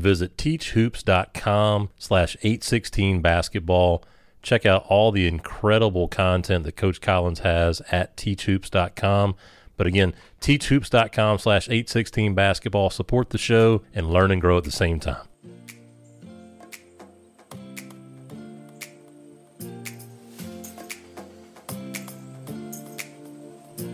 visit teachhoops.com slash 816 basketball. Check out all the incredible content that Coach Collins has at teachhoops.com. But again, teachhoops.com slash 816 basketball. Support the show and learn and grow at the same time.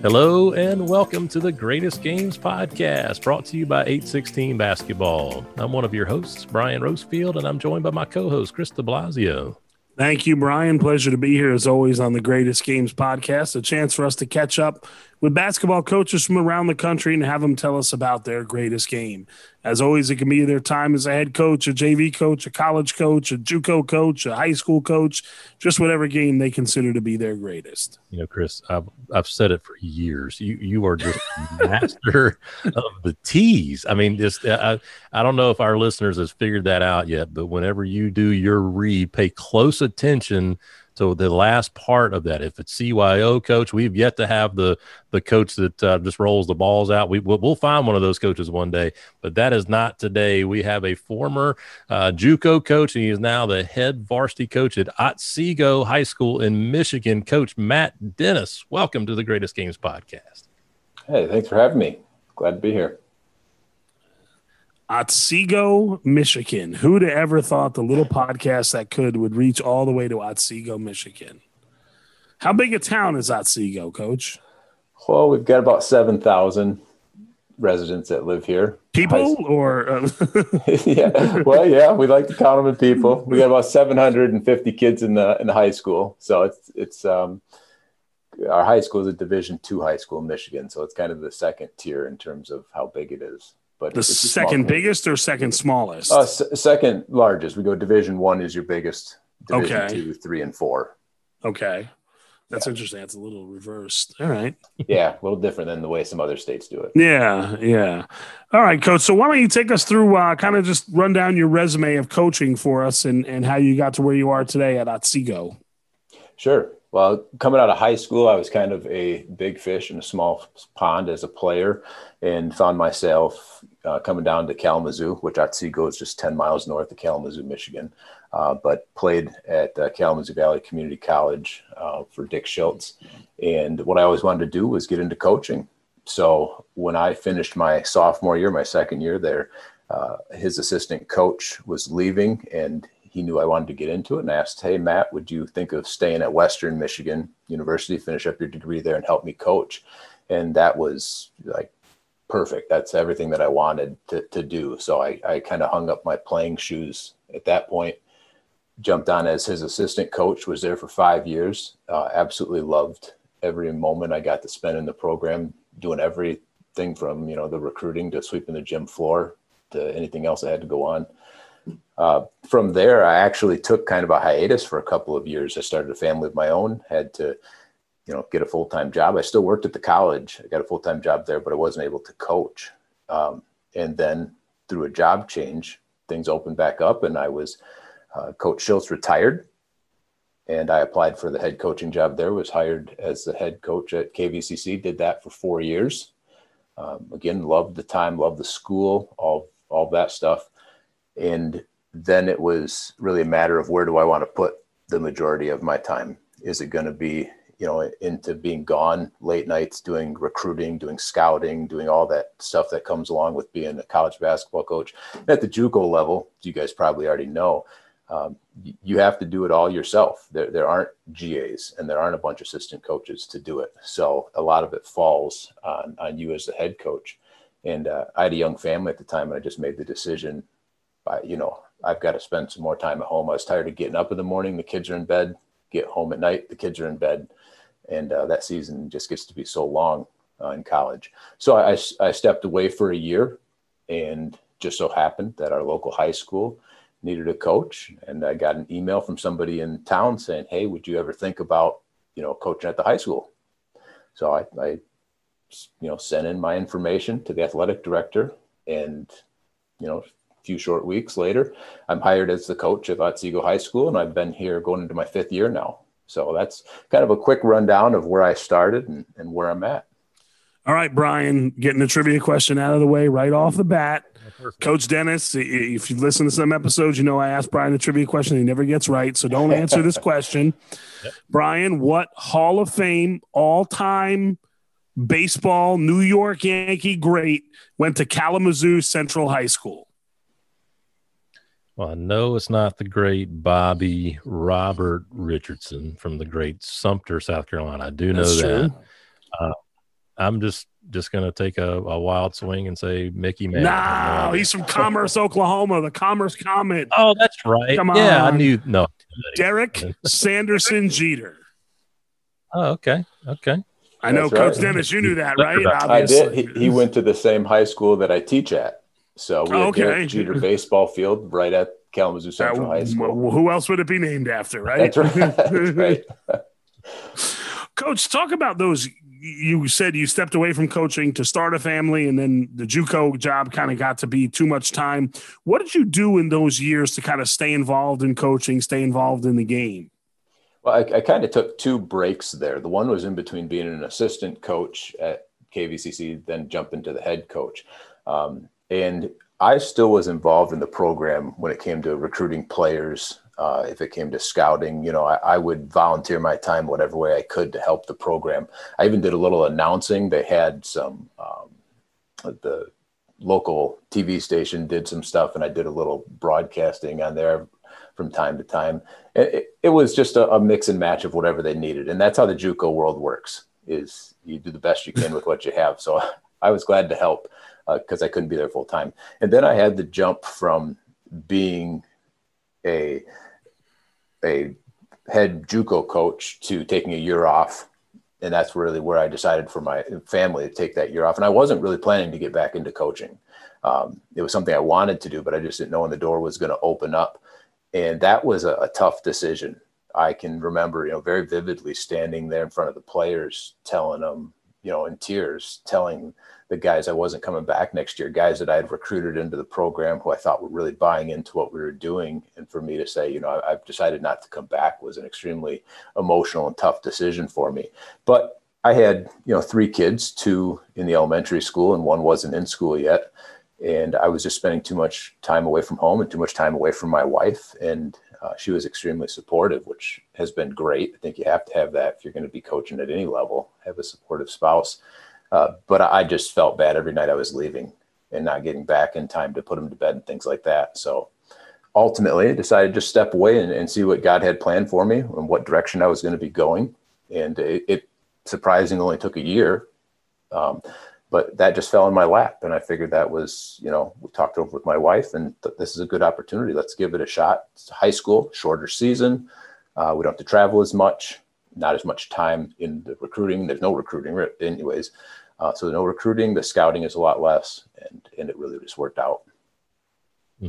Hello and welcome to the Greatest Games podcast brought to you by 816 Basketball. I'm one of your hosts, Brian Rosefield, and I'm joined by my co host, Chris de Blasio. Thank you, Brian. Pleasure to be here as always on the Greatest Games podcast. A chance for us to catch up with basketball coaches from around the country and have them tell us about their greatest game. As always, it can be their time as a head coach, a JV coach, a college coach, a JUCO coach, a high school coach, just whatever game they consider to be their greatest. You know, Chris, I've, I've said it for years. You you are just master of the tease. I mean, just I, I don't know if our listeners has figured that out yet, but whenever you do your read, pay close attention so the last part of that, if it's CYO coach, we've yet to have the the coach that uh, just rolls the balls out. We we'll, we'll, find one of those coaches one day, but that is not today. We have a former uh, JUCO coach, and he is now the head varsity coach at Otsego High School in Michigan. Coach Matt Dennis, welcome to the Greatest Games podcast. Hey, thanks for having me. Glad to be here. Otsego, Michigan. Who'd have ever thought the little podcast that could would reach all the way to Otsego, Michigan? How big a town is Otsego, Coach? Well, we've got about seven thousand residents that live here. People or uh... yeah, well, yeah, we like to count them in people. We got about seven hundred and fifty kids in the in the high school, so it's it's um our high school is a Division two high school in Michigan, so it's kind of the second tier in terms of how big it is but the second biggest or second smallest? Uh, s- second largest. We go Division One is your biggest. Division okay. Two, three, and four. Okay, that's yeah. interesting. That's a little reversed. All right. yeah, a little different than the way some other states do it. Yeah, yeah. All right, coach. So why don't you take us through, uh, kind of just run down your resume of coaching for us, and and how you got to where you are today at Otsego. Sure. Well, coming out of high school, I was kind of a big fish in a small pond as a player and found myself uh, coming down to Kalamazoo, which I Otsego is just 10 miles north of Kalamazoo, Michigan. Uh, but played at uh, Kalamazoo Valley Community College uh, for Dick Schultz. And what I always wanted to do was get into coaching. So when I finished my sophomore year, my second year there, uh, his assistant coach was leaving and he knew I wanted to get into it and asked, Hey, Matt, would you think of staying at Western Michigan University, finish up your degree there and help me coach? And that was like perfect. That's everything that I wanted to, to do. So I, I kind of hung up my playing shoes at that point, jumped on as his assistant coach, was there for five years. Uh, absolutely loved every moment I got to spend in the program, doing everything from, you know, the recruiting to sweeping the gym floor to anything else I had to go on. Uh, from there, I actually took kind of a hiatus for a couple of years. I started a family of my own, had to, you know, get a full time job. I still worked at the college. I got a full time job there, but I wasn't able to coach. Um, and then through a job change, things opened back up, and I was uh, Coach Schultz retired, and I applied for the head coaching job there. Was hired as the head coach at KVCC. Did that for four years. Um, again, loved the time, loved the school, all all that stuff and then it was really a matter of where do I want to put the majority of my time? Is it going to be, you know, into being gone late nights, doing recruiting, doing scouting, doing all that stuff that comes along with being a college basketball coach? At the JUCO level, you guys probably already know, um, you have to do it all yourself. There, there aren't GAs and there aren't a bunch of assistant coaches to do it. So a lot of it falls on, on you as the head coach. And uh, I had a young family at the time, and I just made the decision I, you know, I've got to spend some more time at home. I was tired of getting up in the morning. The kids are in bed. Get home at night. The kids are in bed, and uh, that season just gets to be so long uh, in college. So I, I stepped away for a year, and just so happened that our local high school needed a coach, and I got an email from somebody in town saying, "Hey, would you ever think about you know coaching at the high school?" So I, I you know sent in my information to the athletic director, and you know few short weeks later, I'm hired as the coach of Otsego High School, and I've been here going into my fifth year now. So that's kind of a quick rundown of where I started and, and where I'm at. All right, Brian, getting the trivia question out of the way right off the bat. Coach Dennis, if you listen to some episodes, you know I asked Brian a trivia question. He never gets right, so don't answer this question. Yep. Brian, what Hall of Fame all time baseball New York Yankee great went to Kalamazoo Central High School? Well, I know it's not the great Bobby Robert Richardson from the great Sumter, South Carolina. I do know That's that. Uh, I'm just just going to take a, a, wild swing and say Mickey Mantle. No, he's from Commerce, Oklahoma. The Commerce Comet. Oh, that's right. Come on. Yeah, I knew. No, Derek Sanderson Jeter. Oh, okay, okay. I know, Coach right. Dennis. You knew that, right? I did. He, he, went to the same high school that I teach at, so we had okay. Jeter baseball field right at Kalamazoo Central uh, High School. Who else would it be named after, right? That's right. That's right. Coach, talk about those you said you stepped away from coaching to start a family and then the JUCO job kind of got to be too much time. What did you do in those years to kind of stay involved in coaching, stay involved in the game? Well, I, I kind of took two breaks there. The one was in between being an assistant coach at KVCC, then jump into the head coach. Um, and I still was involved in the program when it came to recruiting players uh, if it came to scouting, you know, I, I, would volunteer my time whatever way I could to help the program. I even did a little announcing. They had some, um, the local TV station did some stuff, and I did a little broadcasting on there from time to time. It, it was just a, a, mix and match of whatever they needed, and that's how the JUCO world works. Is you do the best you can with what you have. So I was glad to help because uh, I couldn't be there full time. And then I had the jump from being a a head JUCO coach to taking a year off, and that's really where I decided for my family to take that year off. And I wasn't really planning to get back into coaching. Um, it was something I wanted to do, but I just didn't know when the door was going to open up, and that was a, a tough decision. I can remember, you know, very vividly standing there in front of the players, telling them, you know, in tears, telling the guys I wasn't coming back next year, guys that I had recruited into the program who I thought were really buying into what we were doing. And for me to say, you know, I, have decided not to come back was an extremely emotional and tough decision for me. But I had, you know, three kids, two in the elementary school and one wasn't in school yet. And I was just spending too much time away from home and too much time away from my wife. And uh, she was extremely supportive, which has been great. I think you have to have that if you're going to be coaching at any level, have a supportive spouse. Uh, but I just felt bad every night I was leaving and not getting back in time to put him to bed and things like that. So ultimately, I decided to just step away and, and see what God had planned for me and what direction I was going to be going. And it, it surprisingly only took a year. Um, but that just fell in my lap. And I figured that was, you know, we talked over with my wife and th- this is a good opportunity. Let's give it a shot. It's high school, shorter season. Uh, we don't have to travel as much not as much time in the recruiting. There's no recruiting, anyways. Uh, so no recruiting. The scouting is a lot less, and and it really just worked out. Hmm.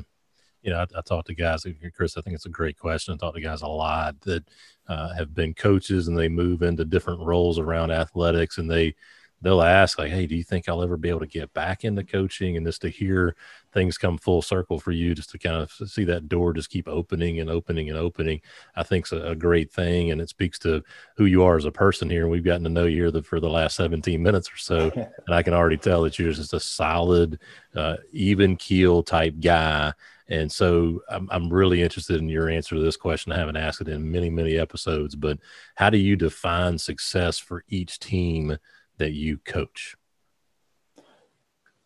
You know, I, I talked to guys, Chris. I think it's a great question. I talked to guys a lot that uh, have been coaches and they move into different roles around athletics, and they they'll ask like, "Hey, do you think I'll ever be able to get back into coaching?" And just to hear things come full circle for you, just to kind of see that door just keep opening and opening and opening, I think's a, a great thing, and it speaks to who you are as a person here. We've gotten to know you the, for the last 17 minutes or so, and I can already tell that you're just a solid, uh, even keel type guy. And so I'm, I'm really interested in your answer to this question. I haven't asked it in many, many episodes, but how do you define success for each team that you coach?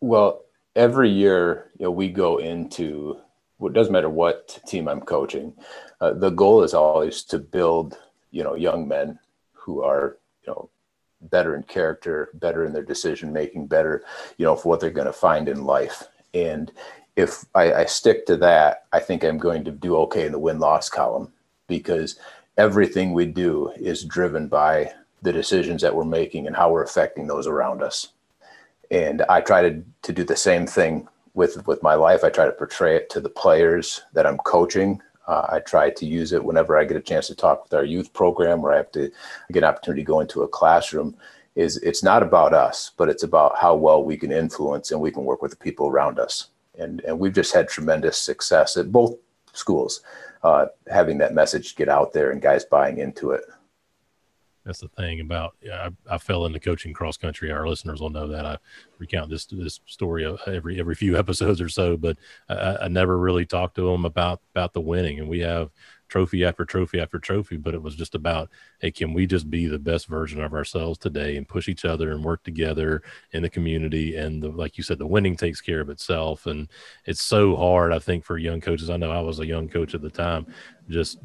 Well, every year you know, we go into it doesn't matter what team I'm coaching. Uh, the goal is always to build, you know, young men who are, you know, better in character, better in their decision making, better, you know, for what they're going to find in life. And if I, I stick to that, I think I'm going to do okay in the win loss column because everything we do is driven by the decisions that we're making and how we're affecting those around us. And I try to, to do the same thing with, with my life. I try to portray it to the players that I'm coaching. Uh, I try to use it whenever I get a chance to talk with our youth program where I have to get an opportunity to go into a classroom is it's not about us, but it's about how well we can influence and we can work with the people around us. And, and we've just had tremendous success at both schools, uh, having that message get out there and guys buying into it. That's the thing about I, I fell into coaching cross country. Our listeners will know that I recount this this story every every few episodes or so, but I, I never really talked to them about about the winning. And we have trophy after trophy after trophy, but it was just about, hey, can we just be the best version of ourselves today and push each other and work together in the community? And the, like you said, the winning takes care of itself. And it's so hard, I think, for young coaches. I know I was a young coach at the time, just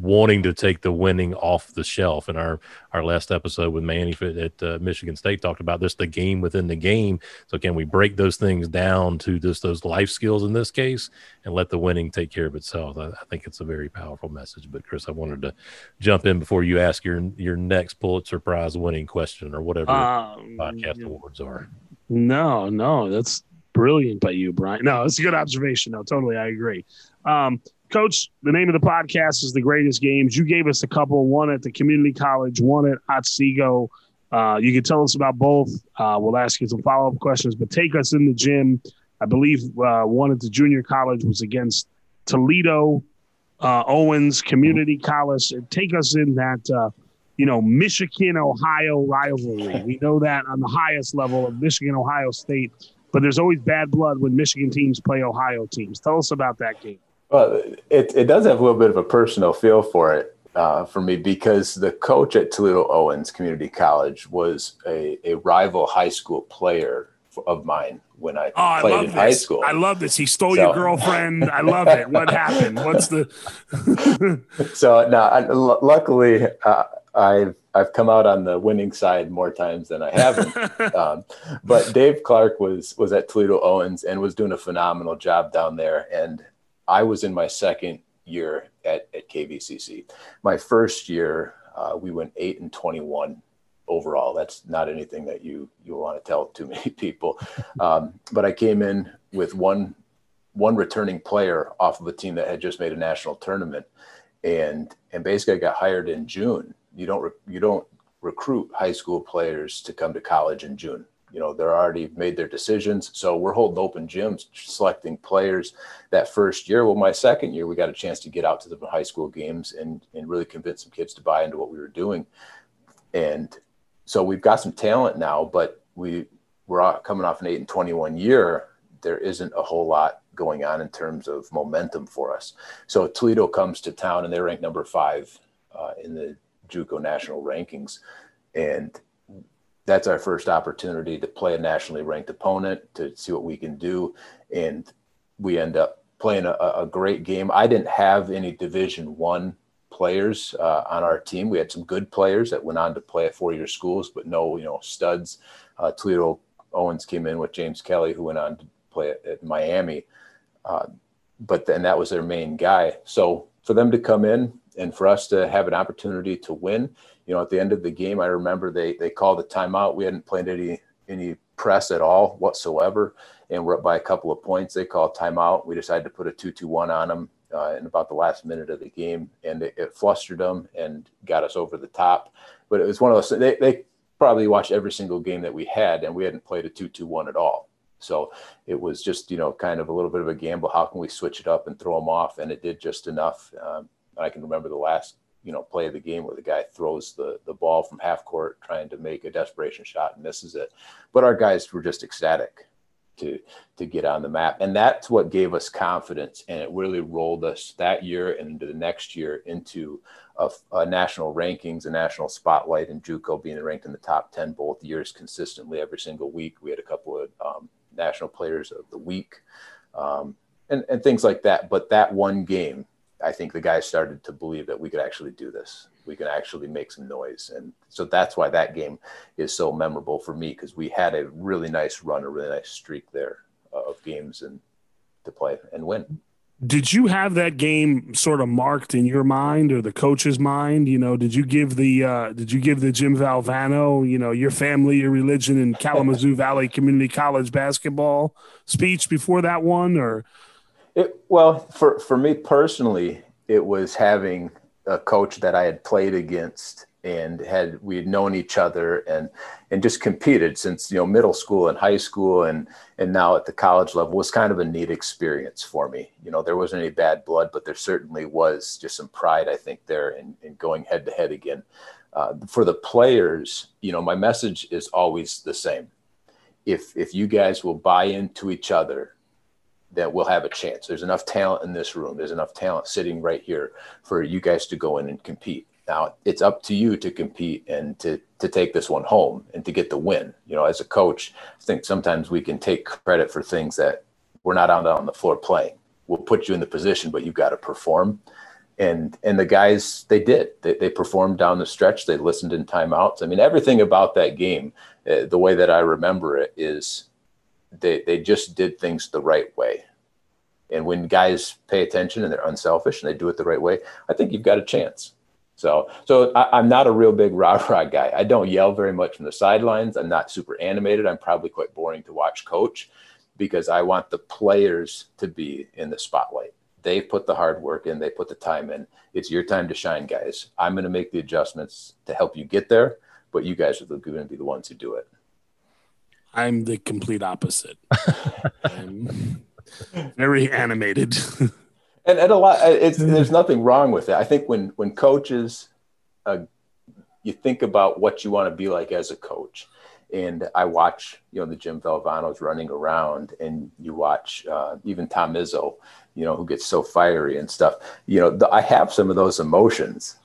wanting to take the winning off the shelf. And our our last episode with Manny at uh, Michigan State talked about this the game within the game. So can we break those things down to just those life skills in this case and let the winning take care of itself? I, I think it's a very powerful message. But Chris, I wanted to jump in before you ask your your next Pulitzer Prize winning question or whatever um, podcast awards are. No, no, that's brilliant by you, Brian. No, it's a good observation. No, totally, I agree. Um, Coach, the name of the podcast is The Greatest Games. You gave us a couple, one at the community college, one at Otsego. Uh, you can tell us about both. Uh, we'll ask you some follow up questions, but take us in the gym. I believe uh, one at the junior college was against Toledo uh, Owens Community College. Take us in that, uh, you know, Michigan Ohio rivalry. We know that on the highest level of Michigan Ohio State, but there's always bad blood when Michigan teams play Ohio teams. Tell us about that game. Well, it, it does have a little bit of a personal feel for it uh, for me because the coach at Toledo Owens Community College was a, a rival high school player of mine when I oh, played I in this. high school. I love this. He stole so. your girlfriend. I love it. What happened? What's the? so now, l- luckily, uh, I've I've come out on the winning side more times than I haven't. um, but Dave Clark was was at Toledo Owens and was doing a phenomenal job down there. And I was in my second year at, at KVCC. My first year, uh, we went eight and 21 overall. That's not anything that you you want to tell too many people. Um, but I came in with one one returning player off of a team that had just made a national tournament, and and basically I got hired in June. You don't re, you don't recruit high school players to come to college in June you know they're already made their decisions. So we're holding open gyms selecting players that first year. Well my second year we got a chance to get out to the high school games and and really convince some kids to buy into what we were doing. And so we've got some talent now but we we're coming off an 8 and 21 year. There isn't a whole lot going on in terms of momentum for us. So toledo comes to town and they're ranked number five uh, in the juco national rankings. And that's our first opportunity to play a nationally ranked opponent to see what we can do. And we end up playing a, a great game. I didn't have any Division One players uh, on our team. We had some good players that went on to play at four-year schools, but no, you know, studs. Uh, Toledo Owens came in with James Kelly, who went on to play at, at Miami. Uh, but then that was their main guy. So for them to come in and for us to have an opportunity to win, you know, at the end of the game, I remember they they called the timeout. We hadn't played any any press at all whatsoever, and we're up by a couple of points. They called timeout. We decided to put a two-two-one on them uh, in about the last minute of the game, and it, it, flustered them and got us over the top. But it was one of those. They they probably watched every single game that we had, and we hadn't played a two-two-one at all. So it was just, you know, kind of a little bit of a gamble. How can we switch it up and throw them off? And it did just enough. Um, I can remember the last you know play of the game where the guy throws the the ball from half court trying to make a desperation shot and misses it. But our guys were just ecstatic to to get on the map. And that's what gave us confidence. And it really rolled us that year and into the next year into a, a national rankings a national spotlight in juco being ranked in the top 10 both years consistently every single week. We had a couple of um, national players of the week um, and, and things like that. But that one game I think the guys started to believe that we could actually do this. We could actually make some noise. And so that's why that game is so memorable for me because we had a really nice run, a really nice streak there of games and to play and win. Did you have that game sort of marked in your mind or the coach's mind? You know, did you give the uh, did you give the Jim Valvano, you know, your family, your religion, and Kalamazoo Valley Community College basketball speech before that one, or it, well, for, for me personally, it was having a coach that I had played against and had we had known each other and and just competed since you know middle school and high school and and now at the college level was kind of a neat experience for me you know there wasn't any bad blood but there certainly was just some pride i think there in, in going head to head again Uh, for the players, you know, my message is always the same. If if you guys will buy into each other, that we'll have a chance. There's enough talent in this room. There's enough talent sitting right here for you guys to go in and compete. Now it's up to you to compete and to to take this one home and to get the win. You know, as a coach, I think sometimes we can take credit for things that we're not out on the floor playing. We'll put you in the position, but you've got to perform. And and the guys, they did. They, they performed down the stretch. They listened in timeouts. I mean, everything about that game, uh, the way that I remember it, is they they just did things the right way. And when guys pay attention and they're unselfish and they do it the right way, I think you've got a chance. So, so I, am not a real big rah rah guy. I don't yell very much from the sidelines. I'm not super animated. I'm probably quite boring to watch coach because I want the players to be in the spotlight. They put the hard work in, they put the time in. It's your time to shine, guys. I'm going to make the adjustments to help you get there, but you guys are going to be the ones who do it. I'm the complete opposite. I'm very animated. and, and a lot, it's, there's nothing wrong with it. I think when, when coaches, uh, you think about what you want to be like as a coach and I watch, you know, the Jim Valvanos running around, and you watch uh, even Tom Izzo, you know, who gets so fiery and stuff. You know, the, I have some of those emotions,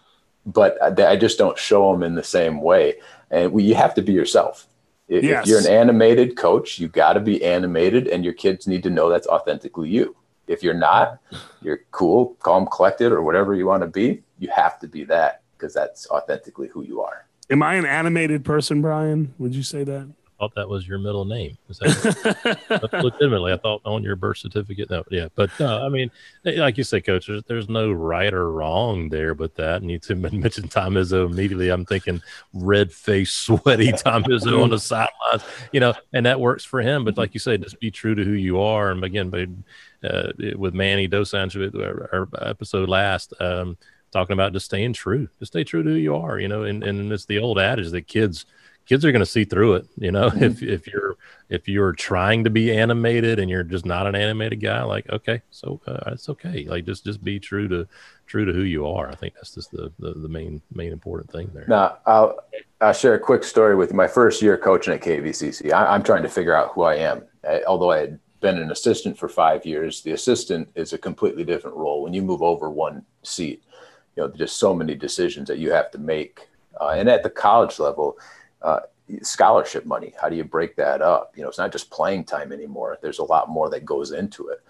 but I, I, just don't show them in the same way. And we, you have to be yourself. If, yes. you're an animated coach, you got to be animated, and your kids need to know that's authentically you. If you're not, you're cool, calm, collected, or whatever you want to be. You have to be that because that's authentically who you are. Am I an animated person, Brian? Would you say that? I thought that was your middle name. Is that legitimately? I thought on your birth certificate. No, yeah, but no. I mean, like you say, Coach, there's, there's no right or wrong there, but that. And you mention Tom Izzo immediately. I'm thinking red face, sweaty Tom Izzo on the sidelines. You know, and that works for him. But like you say, just be true to who you are. And again, uh, with Manny Dos Santos, our, our episode last. Um, talking about just staying true, just stay true to who you are, you know, and, and it's the old adage that kids, kids are going to see through it. You know, mm-hmm. if, if you're, if you're trying to be animated and you're just not an animated guy, like, okay, so uh, it's okay. Like just, just be true to, true to who you are. I think that's just the, the, the main, main important thing there. Now I'll, I'll share a quick story with my first year coaching at KVCC. I, am trying to figure out who I am. I, although I had been an assistant for five years, the assistant is a completely different role. When you move over one seat, you know just so many decisions that you have to make uh, and at the college level uh, scholarship money. How do you break that up? You know it's not just playing time anymore. There's a lot more that goes into it.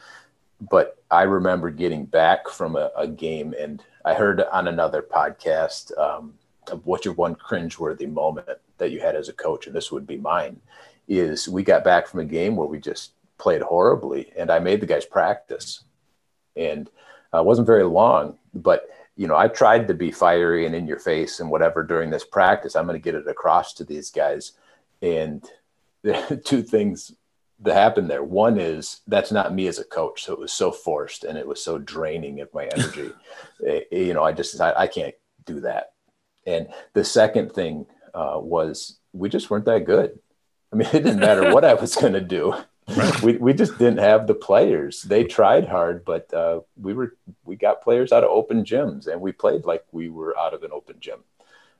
But i remember getting back from a, a game and i heard on another podcast um, what's your one cringeworthy moment that you had as a coach and this would be mine is we got back from a game where we just played horribly and i made the guys practice. And uh, it wasn't very long but you know, I tried to be fiery and in your face and whatever during this practice. I'm going to get it across to these guys. And the two things that happened there. One is that's not me as a coach. So it was so forced and it was so draining of my energy. it, you know, I just, I, I, can't do that. And the second thing uh, was we just weren't that good. I mean, it didn't matter what I was going to do. Right. we, we just didn't have the players. They tried hard, but uh, we were we got players out of open gyms, and we played like we were out of an open gym.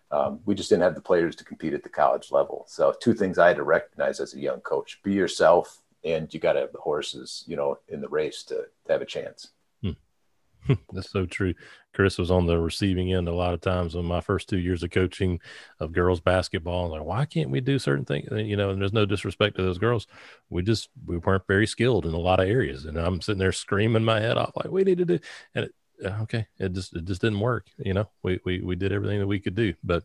Um, we just didn't have the players to compete at the college level. So two things I had to recognize as a young coach: be yourself, and you got to have the horses, you know, in the race to, to have a chance. That's so true. Chris was on the receiving end a lot of times in my first two years of coaching of girls basketball. Like, why can't we do certain things? You know, and there's no disrespect to those girls. We just we weren't very skilled in a lot of areas, and I'm sitting there screaming my head off like, we need to do. And it, uh, okay, it just it just didn't work. You know, we we we did everything that we could do. But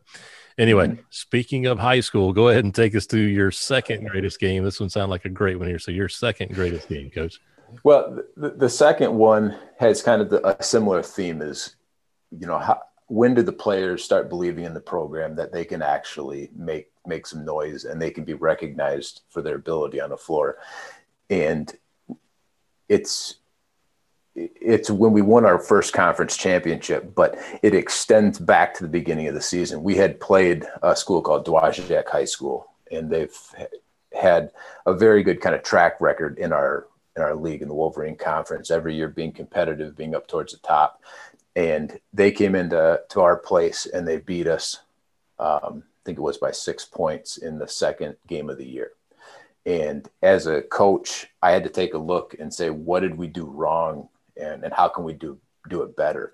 anyway, mm-hmm. speaking of high school, go ahead and take us to your second greatest game. This one sounded like a great one here. So your second greatest game, coach. Well, the, the second one has kind of the, a similar theme is, you know, how, when do the players start believing in the program that they can actually make make some noise and they can be recognized for their ability on the floor? And it's it's when we won our first conference championship, but it extends back to the beginning of the season. We had played a school called Dowagiac High School, and they've had a very good kind of track record in our in our league in the Wolverine Conference every year, being competitive, being up towards the top. And they came into to our place and they beat us Um, I think it was by six points in the second game of the year. And as a coach, I had to take a look and say, what did we do wrong, and, and how can we do do it better?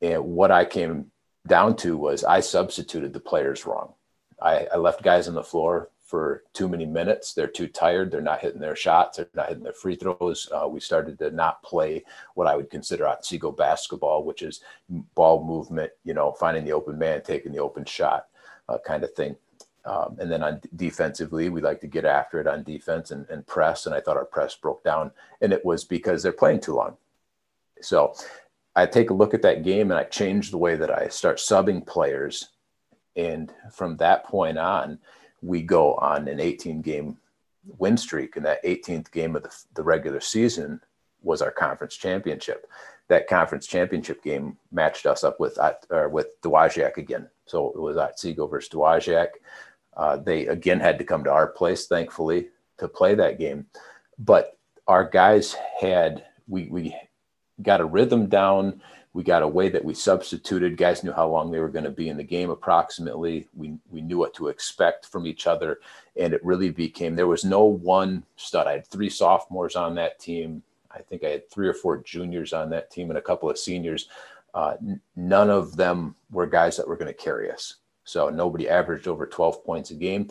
And what I came down to was I substituted the players wrong. I, I left guys on the floor for too many minutes. They're too tired. They're not hitting their shots. They're not hitting their free throws. Uh, we started to not play what I would consider Otsego basketball, which is ball movement, you know, finding the open man, taking the open shot uh, kind of thing. Um, and then on defensively, we like to get after it on defense and, and press. And I thought our press broke down, and it was because they're playing too long. So I take a look at that game and I change the way that I start subbing players. And from that point on, we go on an 18 game win streak. And that 18th game of the, the regular season was our conference championship. That conference championship game matched us up with uh, with Dowagiac again. So it was Otsego versus Dowagiac. Uh, they again had to come to our place, thankfully, to play that game. But our guys had we we got a rhythm down we got a way that we substituted. Guys knew how long they were going to be in the game approximately. We we knew what to expect from each other, and it really became there was no one stud. I had three sophomores on that team. I think I had three or four juniors on that team and a couple of seniors. Uh, n- none of them were guys that were going to carry us. So nobody averaged over 12 points a game.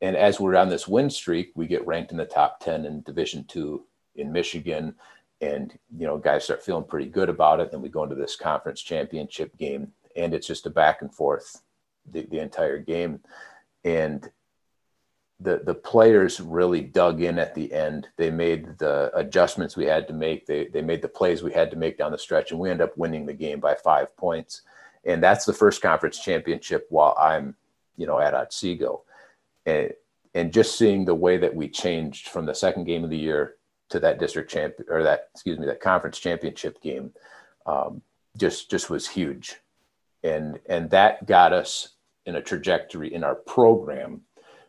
And as we're on this win streak, we get ranked in the top 10 in Division two in Michigan and you know guys start feeling pretty good about it then we go into this conference championship game and it's just a back and forth the, the entire game. And the the players really dug in at the end. They made the adjustments we had to make. They, they made the plays we had to make down the stretch and we end up winning the game by five points. And that's the first conference championship while i'm you know at otsego. And, and just seeing the way that we changed from the second game of the year to that district champ or that excuse me that conference championship game um, just just was huge. And and that got us in a trajectory in our program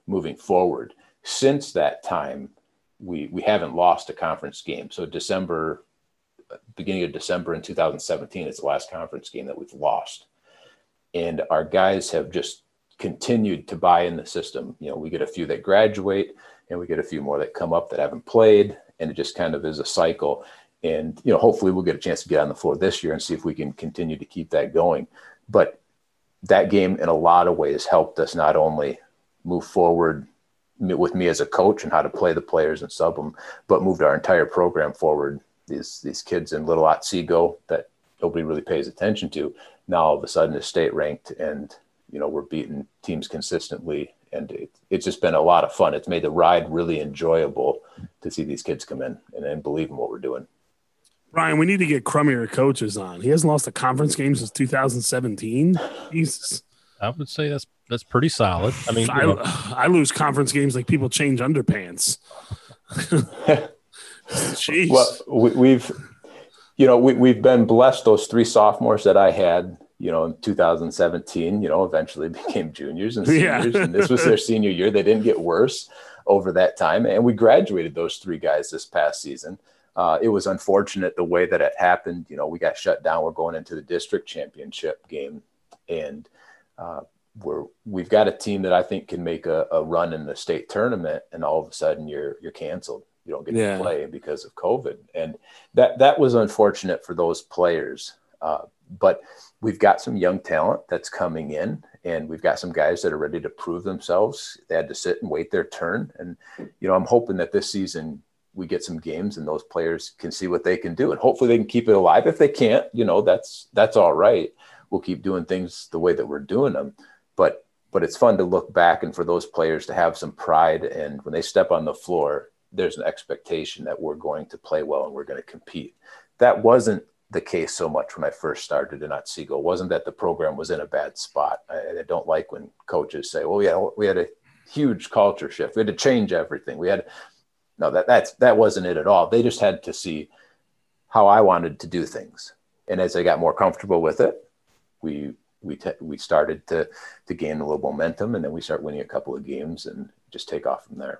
moving forward. Since that time we we haven't lost a conference game. So december beginning of december in 2017 is the last conference game that we've lost. And our guys have just continued to buy in the system. You know we get a few that graduate and we get a few more that come up that haven't played and it just kind of is a cycle. And you know, hopefully, we'll get a chance to get on the floor this year and see if we can continue to keep that going. But that game, in a lot of ways, helped us not only move forward with me as a coach and how to play the players and sub them, but moved our entire program forward. These these kids in Little Otsego that nobody really pays attention to now all of a sudden is state ranked and you know we're beating teams consistently and it, it's just been a lot of fun. It's made the ride really enjoyable to see these kids come in and, and believe in what we're doing. Ryan, we need to get crummier coaches on. He hasn't lost a conference game since 2017. Jesus. I would say that's that's pretty solid. I mean, I, I lose conference games like people change underpants. Jeez. Well, we, have you know, we, we've been blessed. Those three sophomores that I had you know, in 2017, you know, eventually became juniors and seniors, yeah. and this was their senior year. They didn't get worse over that time, and we graduated those three guys this past season. Uh, it was unfortunate the way that it happened. You know, we got shut down. We're going into the district championship game, and uh, we're we've got a team that I think can make a, a, run in the state tournament, and all of a sudden you're you're canceled. You don't get yeah. to play because of COVID, and that that was unfortunate for those players. Uh, but we've got some young talent that's coming in and we've got some guys that are ready to prove themselves. They had to sit and wait their turn. And you know i'm hoping that this season we get some games and those players can see what they can do. And hopefully they can keep it alive. If they can't you know that's that's all right. We'll keep doing things the way that we're doing them. But but it's fun to look back and for those players to have some pride and when they step on the floor there's an expectation that we're going to play well and we're going to compete. That wasn't the case so much when I first started in Otsego. It wasn't that the program was in a bad spot. I, I don't like when coaches say, "Well, yeah, we had a huge culture shift. We had to change everything. We had no that that's that wasn't it at all. They just had to see how I wanted to do things, and as I got more comfortable with it, we we te- we started to to gain a little momentum, and then we start winning a couple of games and just take off from there.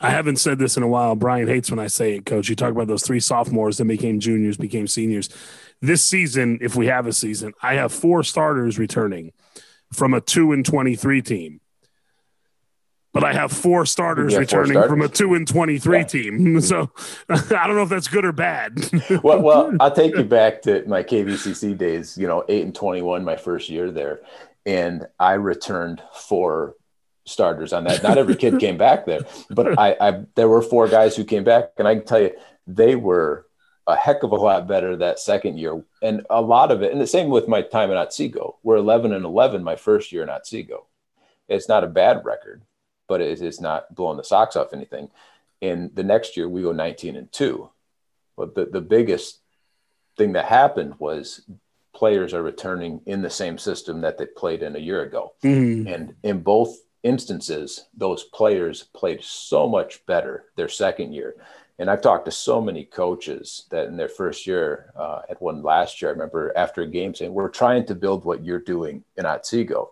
I haven't said this in a while. Brian hates when I say it, coach. You talk about those three sophomores that became juniors, became seniors. This season, if we have a season, I have four starters returning. from a two and twenty three team. But I have four starters have returning four starters. from a two and twenty three yeah. team. So I don't know if that's good or bad. well, well, I'll take you back to my KVCC days. You know, eight and twenty one, my first year there, and I returned four starters on that. Not every kid came back there, but I, I there were four guys who came back, and I can tell you they were a heck of a lot better that second year. And a lot of it, and the same with my time at Otsego. We're 11 and 11 my first year in Otsego. It's not a bad record, but it is not blowing the socks off anything. And the next year we go 19 and 2. But the, the biggest thing that happened was players are returning in the same system that they played in a year ago. Mm-hmm. And in both instances, those players played so much better their second year. And I've talked to so many coaches that in their first year, uh, at one last year, I remember after a game saying, We're trying to build what you're doing in Otsego.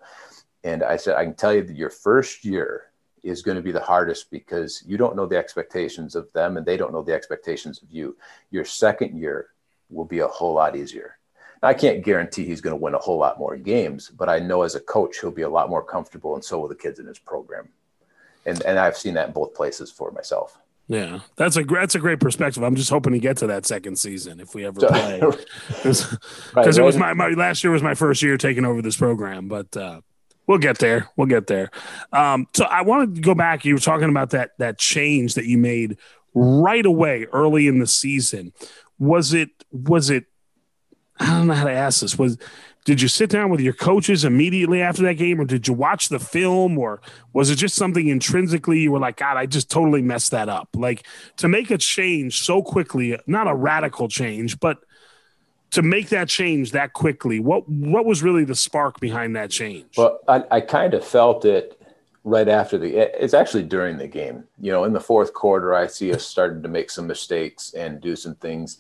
And I said, I can tell you that your first year is going to be the hardest because you don't know the expectations of them and they don't know the expectations of you. Your second year will be a whole lot easier. I can't guarantee he's going to win a whole lot more games, but I know as a coach, he'll be a lot more comfortable, and so will the kids in his program. And, and I've seen that in both places for myself. Yeah, that's a that's a great perspective. I'm just hoping to get to that second season if we ever play, because right, it was my, my last year was my first year taking over this program, but uh, we'll get there. We'll get there. Um, so I wanted to go back. You were talking about that that change that you made right away early in the season. Was it was it? I don't know how to ask this. Was did you sit down with your coaches immediately after that game or did you watch the film or was it just something intrinsically you were like god i just totally messed that up. Like to make a change so quickly not a radical change but to make that change that quickly what what was really the spark behind that change? Well i, I kind of felt it right after the it's actually during the game. You know in the fourth quarter i see us starting to make some mistakes and do some things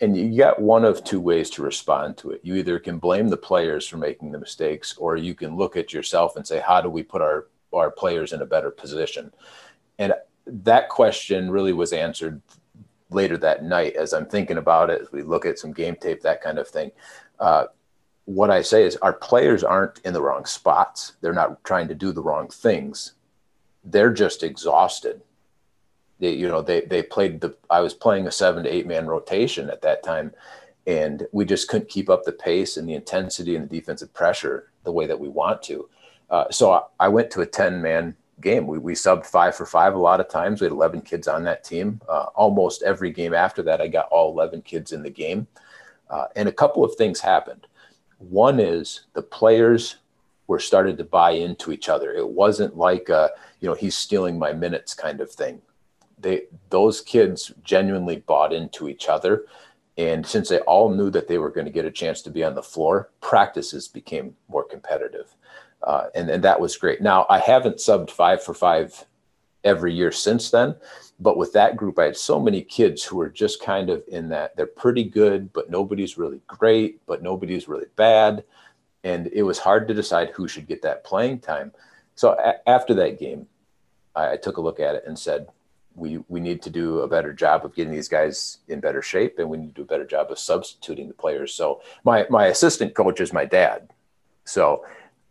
and you got one of two ways to respond to it. You either can blame the players for making the mistakes, or you can look at yourself and say, how do we put our, our players in a better position? And that question really was answered later that night as I'm thinking about it, as we look at some game tape, that kind of thing. Uh, what I say is our players aren't in the wrong spots. They're not trying to do the wrong things. They're just exhausted they, you know, they they played the. I was playing a seven to eight man rotation at that time, and we just couldn't keep up the pace and the intensity and the defensive pressure the way that we want to. Uh, so I, I, went to a ten man game. We we subbed five for five a lot of times. We had eleven kids on that team. Uh, almost every game after that, I got all eleven kids in the game, uh, and a couple of things happened. One is the players were started to buy into each other. It wasn't like a, you know, he's stealing my minutes kind of thing they those kids genuinely bought into each other. And since they all knew that they were going to get a chance to be on the floor practices became more competitive. Uh, and, and that was great. Now i haven't subbed five for five every year since then but with that group i had so many kids who were just kind of in that they're pretty good but nobody's really great but nobody's really bad. And it was hard to decide who should get that playing time. So a- after that game I, I took a look at it and said we we need to do a better job of getting these guys in better shape, and we need to do a better job of substituting the players. So my my assistant coach is my dad, so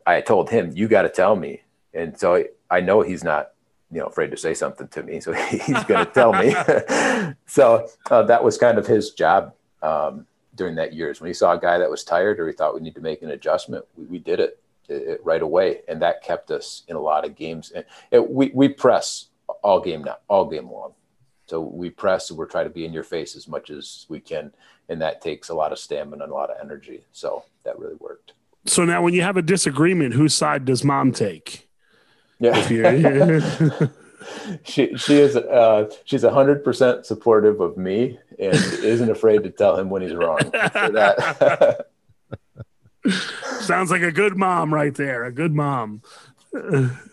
I told him, "You got to tell me," and so I know he's not you know afraid to say something to me, so he's going to tell me. so uh, that was kind of his job um, during that years when he saw a guy that was tired or he thought we need to make an adjustment, we, we did it, it, it, right away, and that kept us in a lot of games. And it, we we press all game now, all game long. So we press and we're trying to be in your face as much as we can, and that takes a lot of stamina and a lot of energy. So that really worked. So now, when you have a disagreement, whose side does mom take? Yeah. she she is uh, she's hundred percent supportive of me and isn't afraid to tell him when he's wrong. Sounds like a good mom right there. A good mom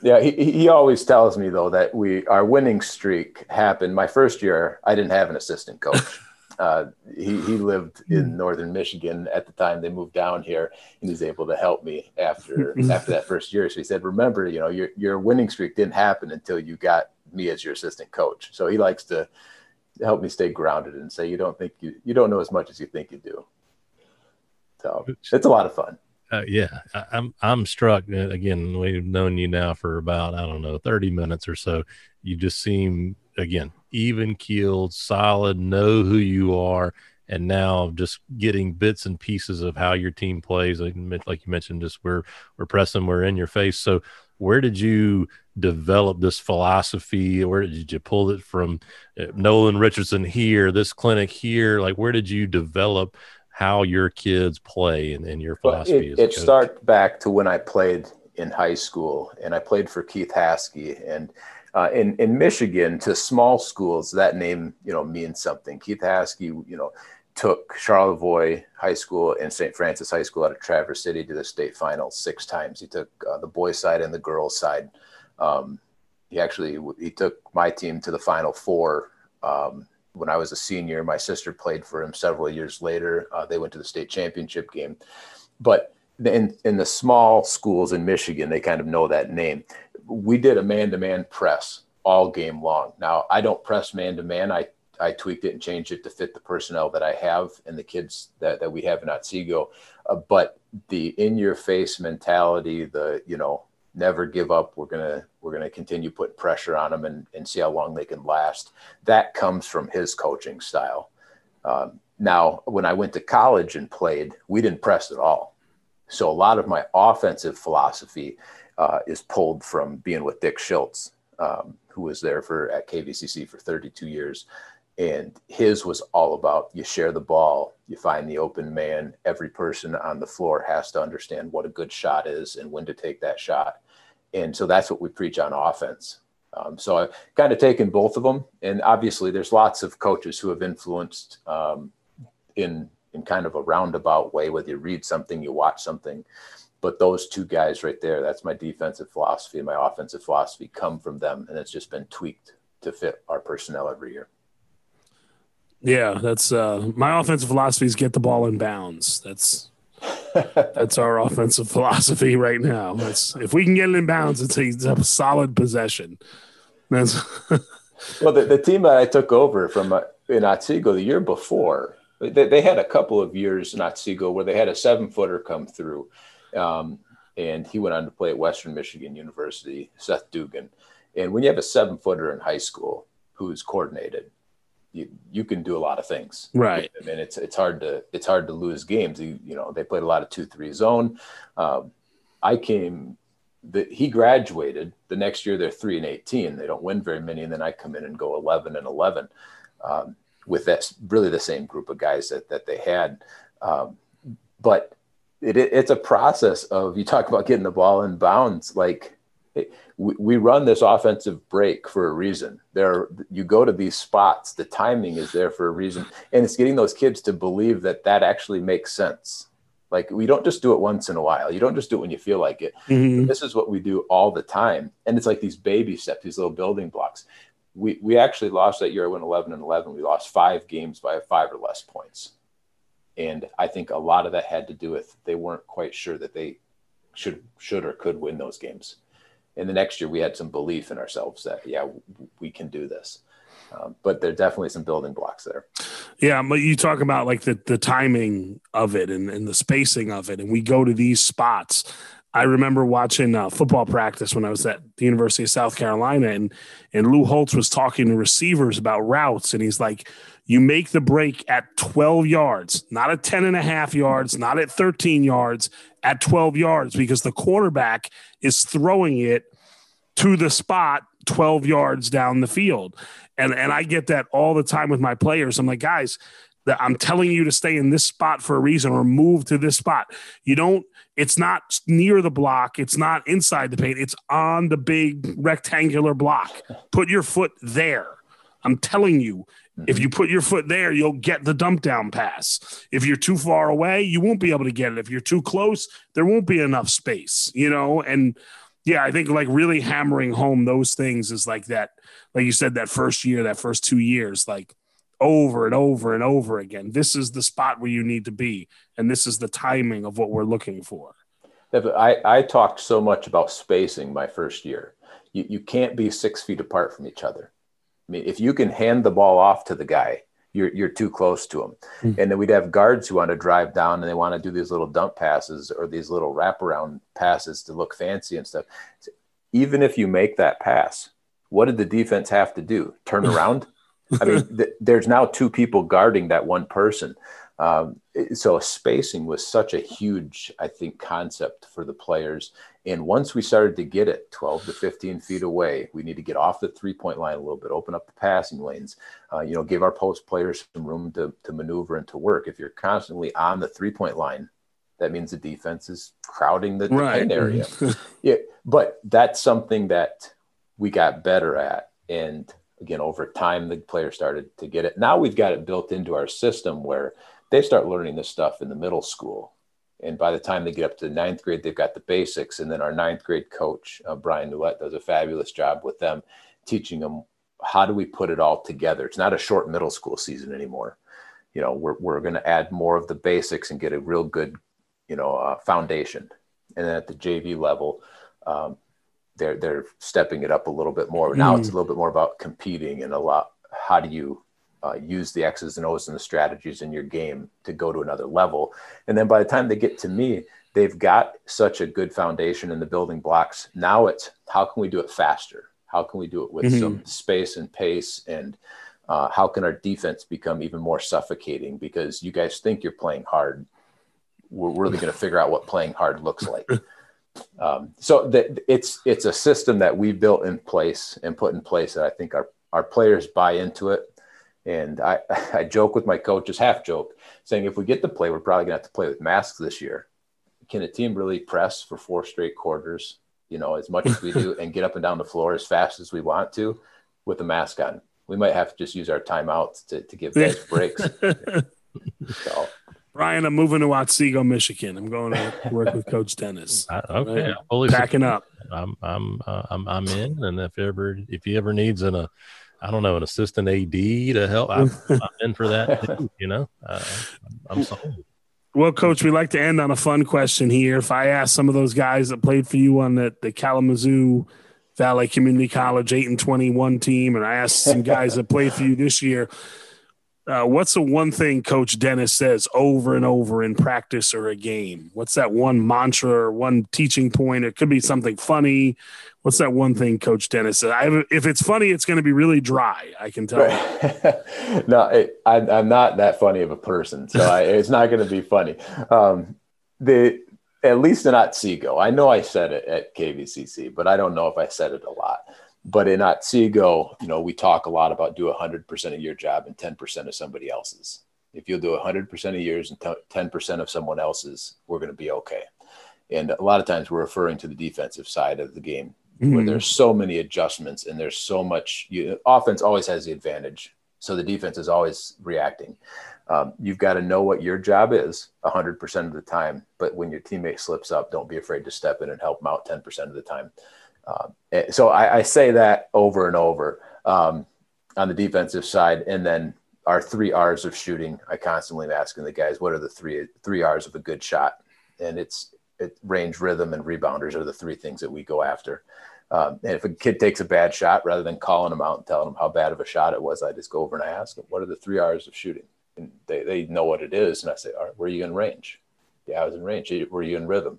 yeah, he, he always tells me though that we our winning streak happened. My first year, I didn't have an assistant coach. Uh, he he lived in hmm. northern Michigan at the time. They moved down here, and he's able to help me after after that first year. So he said, "Remember, you know, your your winning streak didn't happen until you got me as your assistant coach." So he likes to help me stay grounded and say, "You don't think you you don't know as much as you think you do." So it's a lot of fun. Uh, yeah, I, I'm I'm struck uh, again. We've known you now for about I don't know thirty minutes or so. You just seem again even keeled, solid, know who you are, and now just getting bits and pieces of how your team plays. Like, like you mentioned, just we're we're pressing, we're in your face. So where did you develop this philosophy? Where did you pull it from? Uh, Nolan Richardson here, this clinic here. Like where did you develop? How your kids play and, and your philosophy well, it, it starts back to when I played in high school and I played for Keith Haskey and uh, in, in Michigan to small schools, that name, you know, means something. Keith Haskey, you know, took Charlevoix High School and St. Francis High School out of Traverse City to the state finals six times. He took uh, the boys side and the girls side. Um, he actually, he took my team to the final four um, when I was a senior. My sister played for him several years later. Uh, they went to the state championship game. But in, in the small schools in Michigan, they kind of know that name. We did a man to man press all game long. Now, I don't press man to man. I I tweaked it and changed it to fit the personnel that I have and the kids that, that we have in Otsego. Uh, but the in your face mentality, the, you know, never give up. We're gonna we're gonna continue putting pressure on them and, and see how long they can last. That comes from his coaching style. Um, now, when I went to college and played, we didn't press at all. So a lot of my offensive philosophy uh, is pulled from being with Dick Schultz, um, who was there for at KVCC for 32 years. And his was all about you share the ball, you find the open man. Every person on the floor has to understand what a good shot is and when to take that shot and so that's what we preach on offense. Um, so I've kind of taken both of them, and obviously there's lots of coaches who have influenced um, in in kind of a roundabout way. Whether you read something, you watch something, but those two guys right there, that's my defensive philosophy and my offensive philosophy come from them, and it's just been tweaked to fit our personnel every year. Yeah, that's uh, my offensive philosophy is get the ball in bounds. That's that's our offensive philosophy right now. If we can get it in bounds, it's a, a solid possession. That's well, the, the team that I took over from uh, in Otsego the year before, they, they had a couple of years in Otsego where they had a seven footer come through. Um, and he went on to play at Western Michigan University, Seth Dugan. And when you have a seven footer in high school who's coordinated, you, you can do a lot of things. Right. I mean, it's, it's hard to, it's hard to lose games. You, you know, they played a lot of two, three zone. Um, I came, the, he graduated the next year. They're three and 18. They don't win very many. And then I come in and go 11 and 11 um, with that really the same group of guys that, that they had. Um, but it, it, it's a process of, you talk about getting the ball in bounds. Like we, we run this offensive break for a reason. There, you go to these spots. The timing is there for a reason, and it's getting those kids to believe that that actually makes sense. Like we don't just do it once in a while. You don't just do it when you feel like it. Mm-hmm. This is what we do all the time, and it's like these baby steps, these little building blocks. We we actually lost that year. I went 11 and 11. We lost five games by five or less points, and I think a lot of that had to do with they weren't quite sure that they should should or could win those games in the next year we had some belief in ourselves that yeah we can do this. Um, but there's definitely some building blocks there. Yeah but you talk about like the, the timing of it and, and the spacing of it and we go to these spots I remember watching uh, football practice when I was at the University of South Carolina, and and Lou Holtz was talking to receivers about routes, and he's like, "You make the break at 12 yards, not at 10 and a half yards, not at 13 yards, at 12 yards, because the quarterback is throwing it to the spot 12 yards down the field." And and I get that all the time with my players. I'm like, guys, I'm telling you to stay in this spot for a reason or move to this spot. You don't it's not near the block. It's not inside the paint. It's on the big rectangular block. Put your foot there. I'm telling you, if you put your foot there, you'll get the dump down pass. If you're too far away, you won't be able to get it. If you're too close, there won't be enough space, you know? And yeah, I think like really hammering home those things is like that, like you said, that first year, that first two years, like over and over and over again. This is the spot where you need to be, and this is the timing of what we're looking for. I, I talked so much about spacing my first year. You, you can't be six feet apart from each other. I mean, if you can hand the ball off to the guy, you're you're too close to them. Mm-hmm. And then we'd have guards who want to drive down and they want to do these little dump passes or these little wraparound passes to look fancy and stuff. Even if you make that pass, what did the defense have to do? Turn around? I mean, th- there's now two people guarding that one person. Um, so spacing was such a huge, I think, concept for the players. And once we started to get it 12 to 15 feet away, we need to get off the three point line a little bit, open up the passing lanes, uh, you know, give our post players some room to, to maneuver and to work. If you're constantly on the three point line, that means the defense is crowding the, right. paint area. yeah, but that's something that we got better at. And again, over time, the player started to get it. Now we've got it built into our system where they start learning this stuff in the middle school. And by the time they get up to the ninth grade, they've got the basics. And then our ninth grade coach, uh, Brian Newett, does a fabulous job with them, teaching them how do we put it all together. It's not a short middle school season anymore. You know, we're, we're going to add more of the basics and get a real good, you know, uh, foundation. And then at the JV level, um, they're they're stepping it up a little bit more. Now mm. it's a little bit more about competing and a lot. How do you uh, use the X's and O's and the strategies in your game to go to another level. And then by the time they get to me, they've got such a good foundation in the building blocks. Now it's how can we do it faster? How can we do it with mm-hmm. some space and pace? And uh, how can our defense become even more suffocating? Because you guys think you're playing hard. We're really going to figure out what playing hard looks like. Um, so the, it's it's a system that we built in place and put in place that I think our our players buy into it and I, I joke with my coaches, half joke, saying if we get to play, we're probably gonna have to play with masks this year. Can a team really press for four straight quarters, you know, as much as we do, and get up and down the floor as fast as we want to with a mask on? We might have to just use our timeouts to, to give guys breaks. so. Brian, I'm moving to Otsego, Michigan. I'm going to work with Coach Dennis. I, okay, right? packing up. I'm I'm uh, I'm I'm in, and if ever if he ever needs an a I don't know, an assistant AD to help. I'm, I'm in for that. Too, you know, uh, I'm sold. Well, coach, we like to end on a fun question here. If I ask some of those guys that played for you on the, the Kalamazoo Valley Community College 8 and 21 team, and I asked some guys that played for you this year, uh, what's the one thing Coach Dennis says over and over in practice or a game? What's that one mantra or one teaching point? It could be something funny. What's that one thing Coach Dennis said? I, if it's funny, it's going to be really dry. I can tell. Right. no, it, I, am not that funny of a person, so I, it's not going to be funny. Um, the at least in Otsego, I know I said it at KVCC, but I don't know if I said it a lot. But in Otsego, you know, we talk a lot about do 100% of your job and 10% of somebody else's. If you'll do 100% of yours and 10% of someone else's, we're going to be okay. And a lot of times we're referring to the defensive side of the game mm-hmm. where there's so many adjustments and there's so much. You, offense always has the advantage. So the defense is always reacting. Um, you've got to know what your job is 100% of the time. But when your teammate slips up, don't be afraid to step in and help them out 10% of the time. Eh, so I, I, say that over and over um, on the defensive side, and then our three R's of shooting. I constantly am asking the guys, what are the three three R's of a good shot? And it's it, range, rhythm, and rebounders are the three things that we go after. Um, and if a kid takes a bad shot, rather than calling them out and telling them how bad of a shot it was, I just go over and I ask them, what are the three R's of shooting? And they, they know what it is. And I say, all right, were you in range? Yeah, I was in range. Were you in rhythm?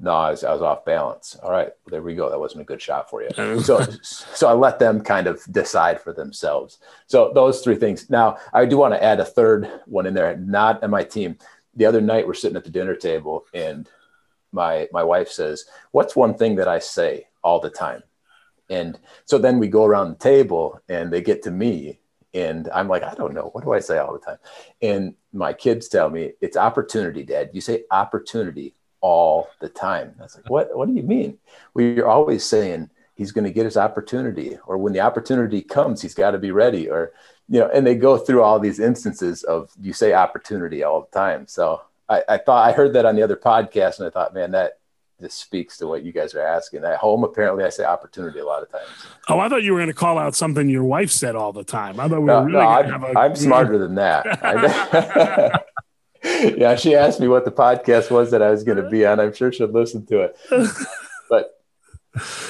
No, I was, I was off balance. All right, well, there we go. That wasn't a good shot for you. so, so I let them kind of decide for themselves. So those three things. Now, I do want to add a third one in there. Not in my team. The other night, we're sitting at the dinner table, and my my wife says, "What's one thing that I say all the time?" And so then we go around the table, and they get to me, and I'm like, I don't know. What do I say all the time? And my kids tell me, it's opportunity, Dad. You say opportunity all the time. I was like, what, what do you mean? Well, you're always saying he's going to get his opportunity, or when the opportunity comes, he's got to be ready, or, you know, and they go through all these instances of you say opportunity all the time. So I, I thought I heard that on the other podcast, and I thought, man, that this speaks to what you guys are asking. At home, apparently, I say opportunity a lot of times. Oh, I thought you were going to call out something your wife said all the time. I thought we no, were really no, I'm, a, I'm smarter than that. yeah, she asked me what the podcast was that I was going to be on. I'm sure she'll listen to it. But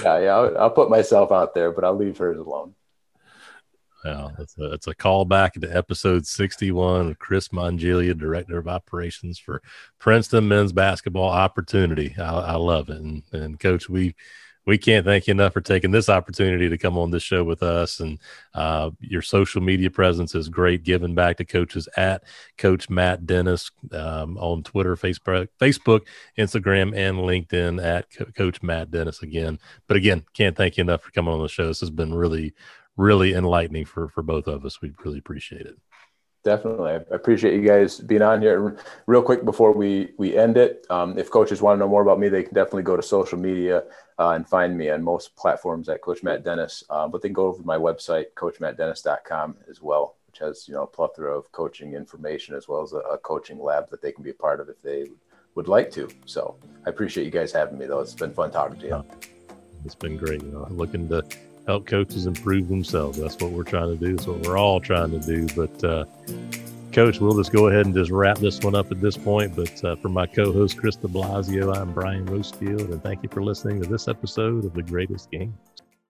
yeah, yeah, I'll, I'll, put myself out there, but I'll leave hers alone. Yeah, it's a, it's a callback to episode 61 of Chris Mongilia, Director of Operations for Princeton Men's Basketball Opportunity. I, I love it. And, and Coach, we we can't thank you enough for taking this opportunity to come on this show with us. And uh, your social media presence is great, giving back to coaches at Coach Matt Dennis um, on Twitter, Facebook, Facebook, Instagram, and LinkedIn at Co- Coach Matt Dennis again. But again, can't thank you enough for coming on the show. This has been really, really enlightening for for both of us. We really appreciate it. Definitely, I appreciate you guys being on here. Real quick before we we end it, um, if coaches want to know more about me, they can definitely go to social media uh, and find me on most platforms at Coach Matt Dennis. Uh, but they can go over to my website, CoachMattDennis.com, as well, which has you know a plethora of coaching information as well as a, a coaching lab that they can be a part of if they would like to. So I appreciate you guys having me, though. It's been fun talking to you. It's been great. You know, looking to help coaches improve themselves. That's what we're trying to do. That's what we're all trying to do. But, uh, Coach, we'll just go ahead and just wrap this one up at this point. But uh, for my co host, de Blasio, I'm Brian Rosefield, and thank you for listening to this episode of The Greatest Game.